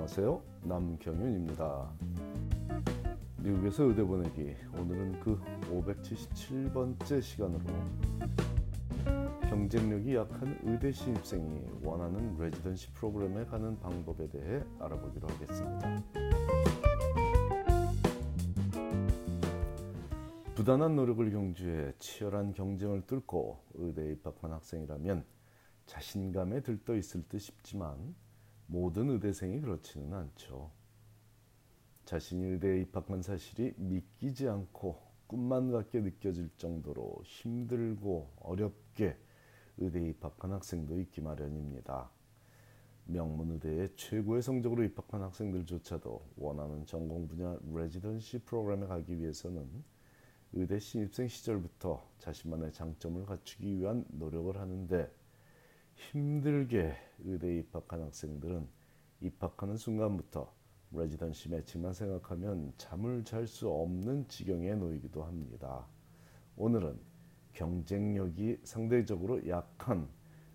안녕하세요. 남경윤입니다. 미국에서 의대 보내기 오늘은 그 577번째 시간으로 경쟁력이 약한 의대 신입생이 원하는 레지던시 프로그램에 가는 방법에 대해 알아보기로 하겠습니다. 부단한 노력을 경주해 치열한 경쟁을 뚫고 의대에 입학한 학생이라면 자신감에 들떠 있을 듯 싶지만 모든 의대생이 그렇지는 않죠. 자신이 의대에 입학한 사실이 믿기지 않고 꿈만 같게 느껴질 정도로 힘들고 어렵게 의대에 입학한 학생도 있기 마련입니다. 명문 의대에 최고의 성적으로 입학한 학생들조차도 원하는 전공 분야 레지던시 프로그램에 가기 위해서는 의대 신입생 시절부터 자신만의 장점을 갖추기 위한 노력을 하는데 힘들게 의대에 입학한 학생들은 입학하는 순간부터 레지던시 매칭만 생각하면 잠을 잘 수 없는 지경에 놓이기도 합니다. 오늘은 경쟁력이 상대적으로 약한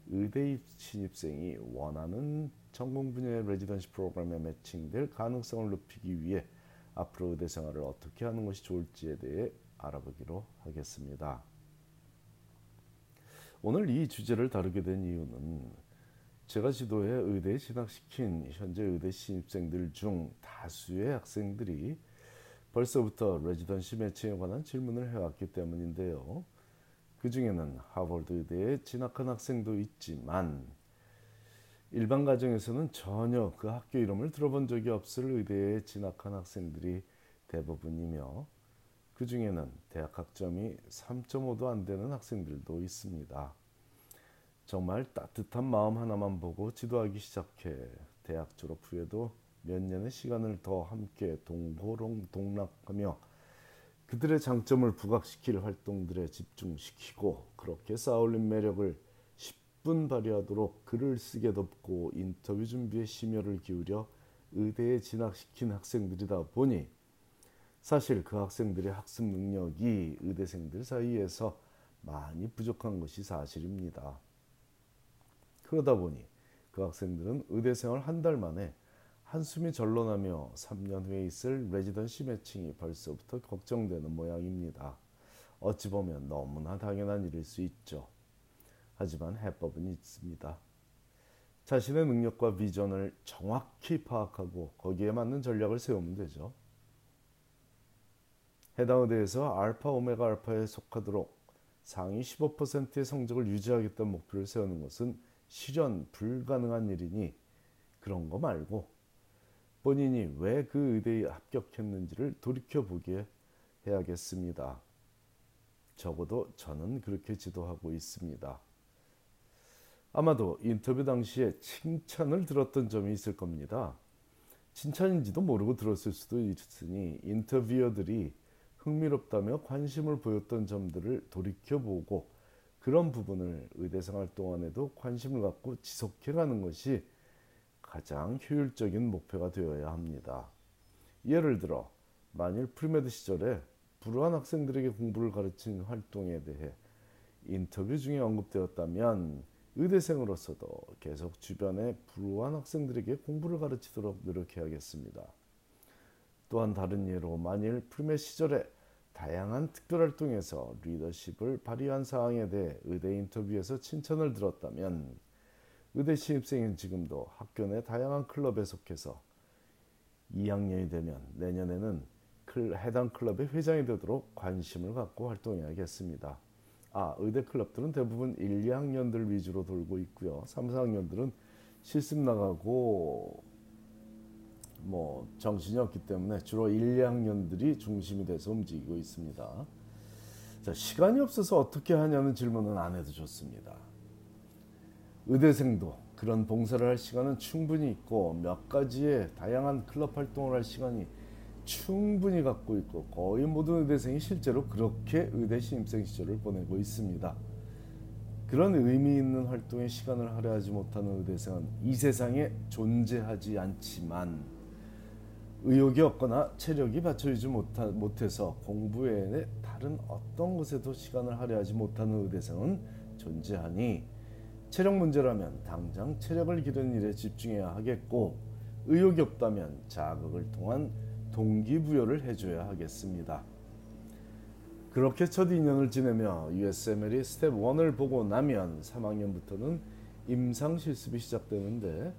의대 신입생이 원하는 전공 분야의 레지던시 프로그램에 매칭될 가능성을 높이기 위해 앞으로 의대 생활을 어떻게 하는 것이 좋을지에 대해 알아보기로 하겠습니다. 오늘 이 주제를 다루게 된 이유는 제가 지도해 의대에 진학시킨 현재 의대 신입생들 중 다수의 학생들이 벌써부터 레지던시 매칭에 관한 질문을 해왔기 때문인데요. 그 중에는 하버드 의대에 진학한 학생도 있지만 일반 가정에서는 전혀 그 학교 이름을 들어본 적이 없을 의대에 진학한 학생들이 대부분이며 그 중에는 대학 학점이 3.5도 안 되는 학생들도 있습니다. 정말 따뜻한 마음 하나만 보고 지도하기 시작해 대학 졸업 후에도 몇 년의 시간을 더 함께 동고동 동락하며 그들의 장점을 부각시킬 활동들에 집중시키고 그렇게 쌓아올린 매력을 10분 발휘하도록 글을 쓰게 덮고 인터뷰 준비에 심혈을 기울여 의대에 진학시킨 학생들이다 보니 사실 그 학생들의 학습 능력이 의대생들 사이에서 많이 부족한 것이 사실입니다. 그러다 보니 그 학생들은 의대 생활 한 달 만에 한숨이 절로 나며 3년 후에 있을 레지던시 매칭이 벌써부터 걱정되는 모양입니다. 어찌 보면 너무나 당연한 일일 수 있죠. 하지만 해법은 있습니다. 자신의 능력과 비전을 정확히 파악하고 거기에 맞는 전략을 세우면 되죠. 해당 의대에서 알파 오메가 알파에 속하도록 상위 15%의 성적을 유지하겠다는 목표를 세우는 것은 실현 불가능한 일이니 그런 거 말고 본인이 왜 그 의대에 합격했는지를 돌이켜보게 해야겠습니다. 적어도 저는 그렇게 지도하고 있습니다. 아마도 인터뷰 당시에 칭찬을 들었던 점이 있을 겁니다. 칭찬인지도 모르고 들었을 수도 있으니 인터뷰어들이 흥미롭다며 관심을 보였던 점들을 돌이켜보고 그런 부분을 의대생활 동안에도 관심을 갖고 지속해가는 것이 가장 효율적인 목표가 되어야 합니다. 예를 들어 만일 premed 시절에 불우한 학생들에게 공부를 가르친 활동에 대해 인터뷰 중에 언급되었다면 의대생으로서도 계속 주변의 불우한 학생들에게 공부를 가르치도록 노력해야겠습니다. 또한 다른 예로 만일 프리메 시절에 다양한 특별활동에서 리더십을 발휘한 사항에 대해 의대 인터뷰에서 칭찬을 들었다면 의대 신입생인 지금도 학교 내 다양한 클럽에 속해서 2학년이 되면 내년에는 해당 클럽의 회장이 되도록 관심을 갖고 활동해야겠습니다. 아, 의대 클럽들은 대부분 1, 2학년들 위주로 돌고 있고요. 3, 4학년들은 실습 나가고 뭐 정신이 없기 때문에 주로 1, 2학년들이 중심이 돼서 움직이고 있습니다. 자, 시간이 없어서 어떻게 하냐는 질문은 안 해도 좋습니다. 의대생도 그런 봉사를 할 시간은 충분히 있고 몇 가지의 다양한 클럽 활동을 할 시간이 충분히 갖고 있고 거의 모든 의대생이 실제로 그렇게 의대 신입생 시절을 보내고 있습니다. 그런 의미 있는 활동에 시간을 할애하지 못하는 의대생은 이 세상에 존재하지 않지만 의욕이 없거나 체력이 받쳐주지 못해서 공부 외에 다른 어떤 것에도 시간을 할애하지 못하는 의대생은 존재하니 체력 문제라면 당장 체력을 기르는 일에 집중해야 하겠고 의욕이 없다면 자극을 통한 동기부여를 해줘야 하겠습니다. 그렇게 첫 2년을 지내며 USMLE Step 1을 보고 나면 3학년부터는 임상 실습이 시작되는데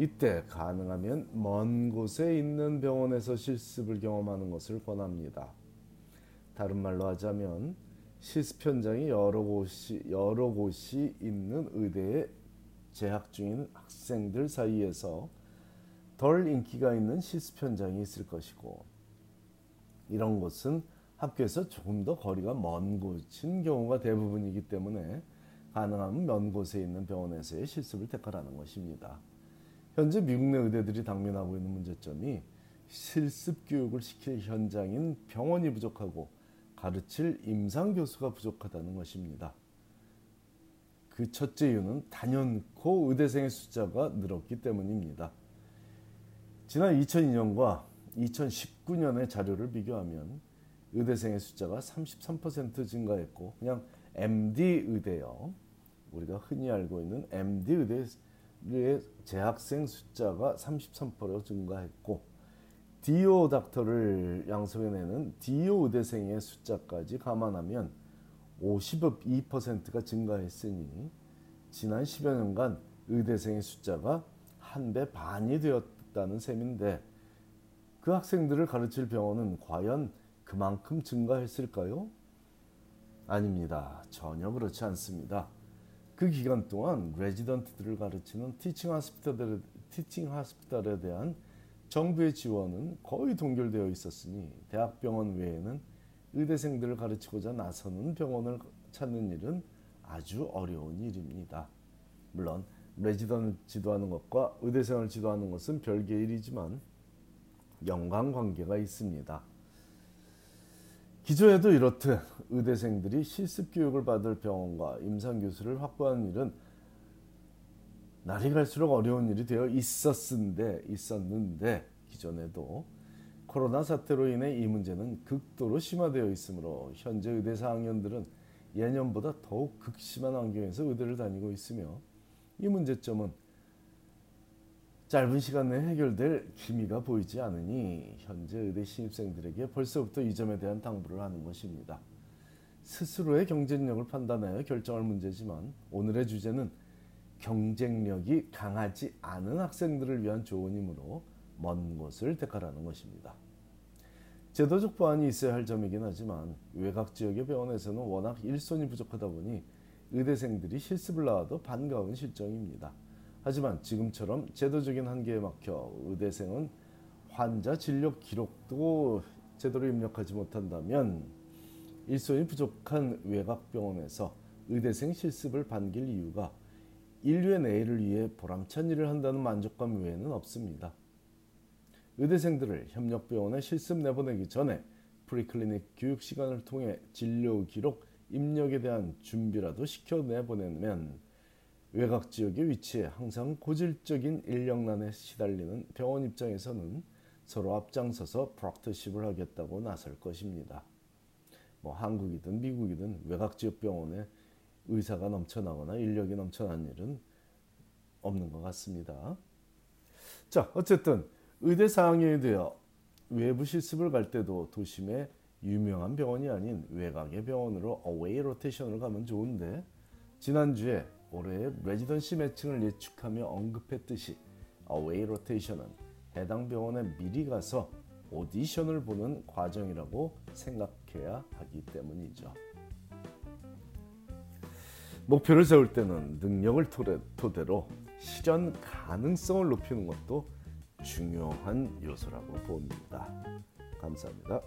이때 가능하면 먼 곳에 있는 병원에서 실습을 경험하는 것을 권합니다. 다른 말로 하자면 실습 현장이 여러 곳이 여러 곳이 있는 의대에 재학 중인 학생들 사이에서 덜 인기가 있는 실습 현장이 있을 것이고 이런 곳은 학교에서 조금 더 거리가 먼 곳인 경우가 대부분이기 때문에 가능하면 먼 곳에 있는 병원에서의 실습을 택하라는 것입니다. 현재 미국 내 의대들이 당면하고 있는 문제점이 실습 교육을 시킬 현장인 병원이 부족하고 가르칠 임상 교수가 부족하다는 것입니다. 그 첫째 이유는 단연코 의대생의 숫자가 늘었기 때문입니다. 지난 2002년과 2019년의 자료를 비교하면 의대생의 숫자가 33% 증가했고 그냥 MD 의대요. 우리가 흔히 알고 있는 MD 의대 의 재학생 숫자가 33% 증가했고 디오 닥터를 양성해내는 디오 의대생의 숫자까지 감안하면 52%가 증가했으니 지난 10여 년간 의대생의 숫자가 한 배 반이 되었다는 셈인데 그 학생들을 가르칠 병원은 과연 그만큼 증가했을까요? 아닙니다. 전혀 그렇지 않습니다. 그 기간 동안 레지던트들을 가르치는 티칭 하스피탈에, 티칭 하스피탈에 대한 정부의 지원은 거의 동결되어 있었으니 대학병원 외에는 의대생들을 가르치고자 나서는 병원을 찾는 일은 아주 어려운 일입니다. 물론 레지던을 지도하는 것과 의대생을 지도하는 것은 별개의 일이지만 연관 관계가 있습니다. 기존에도 이렇듯 의대생들이 실습 교육을 받을 병원과 임상 교수를 확보하는 일은 날이 갈수록 어려운 일이 되어 있었는데 있었는데 기존에도 코로나 사태로 인해 이 문제는 극도로 심화되어 있으므로 현재 의대 4학년들은 예년보다 더욱 극심한 환경에서 의대를 다니고 있으며 이 문제점은 짧은 시간 내에 해결될 기미가 보이지 않으니 현재 의대 신입생들에게 벌써부터 이 점에 대한 당부를 하는 것입니다. 스스로의 경쟁력을 판단하여 결정할 문제지만 오늘의 주제는 경쟁력이 강하지 않은 학생들을 위한 조언이므로 먼 곳을 택하라는 것입니다. 제도적 보완이 있어야 할 점이긴 하지만 외곽 지역의 병원에서는 워낙 일손이 부족하다 보니 의대생들이 실습을 나와도 반가운 실정입니다. 하지만 지금처럼 제도적인 한계에 막혀 의대생은 환자 진료 기록도 제대로 입력하지 못한다면 일손이 부족한 외곽병원에서 의대생 실습을 반길 이유가 인류의 내일을 위해 보람찬 일을 한다는 만족감 외에는 없습니다. 의대생들을 협력병원에 실습 내보내기 전에 preclinic 교육 시간을 통해 진료 기록 입력에 대한 준비라도 시켜 내보내면 외곽 지역에 위치해 항상 고질적인 인력난에 시달리는 병원 입장에서는 서로 앞장서서 proctorship을 하겠다고 나설 것입니다. 뭐 한국이든 미국이든 외곽 지역 병원에 의사가 넘쳐나거나 인력이 넘쳐난 일은 없는 것 같습니다. 자, 어쨌든 의대 상황에 되어 외부 실습을 갈 때도 도심의 유명한 병원이 아닌 외곽의 병원으로 어웨이 로테이션을 가면 좋은데 지난주에 올해의 레지던시 매칭을 예측하며 언급했듯이 어웨이 로테이션은 해당 병원에 미리 가서 오디션을 보는 과정이라고 생각해야 하기 때문이죠. 목표를 세울 때는 능력을 토대로 실현 가능성을 높이는 것도 중요한 요소라고 봅니다. 감사합니다.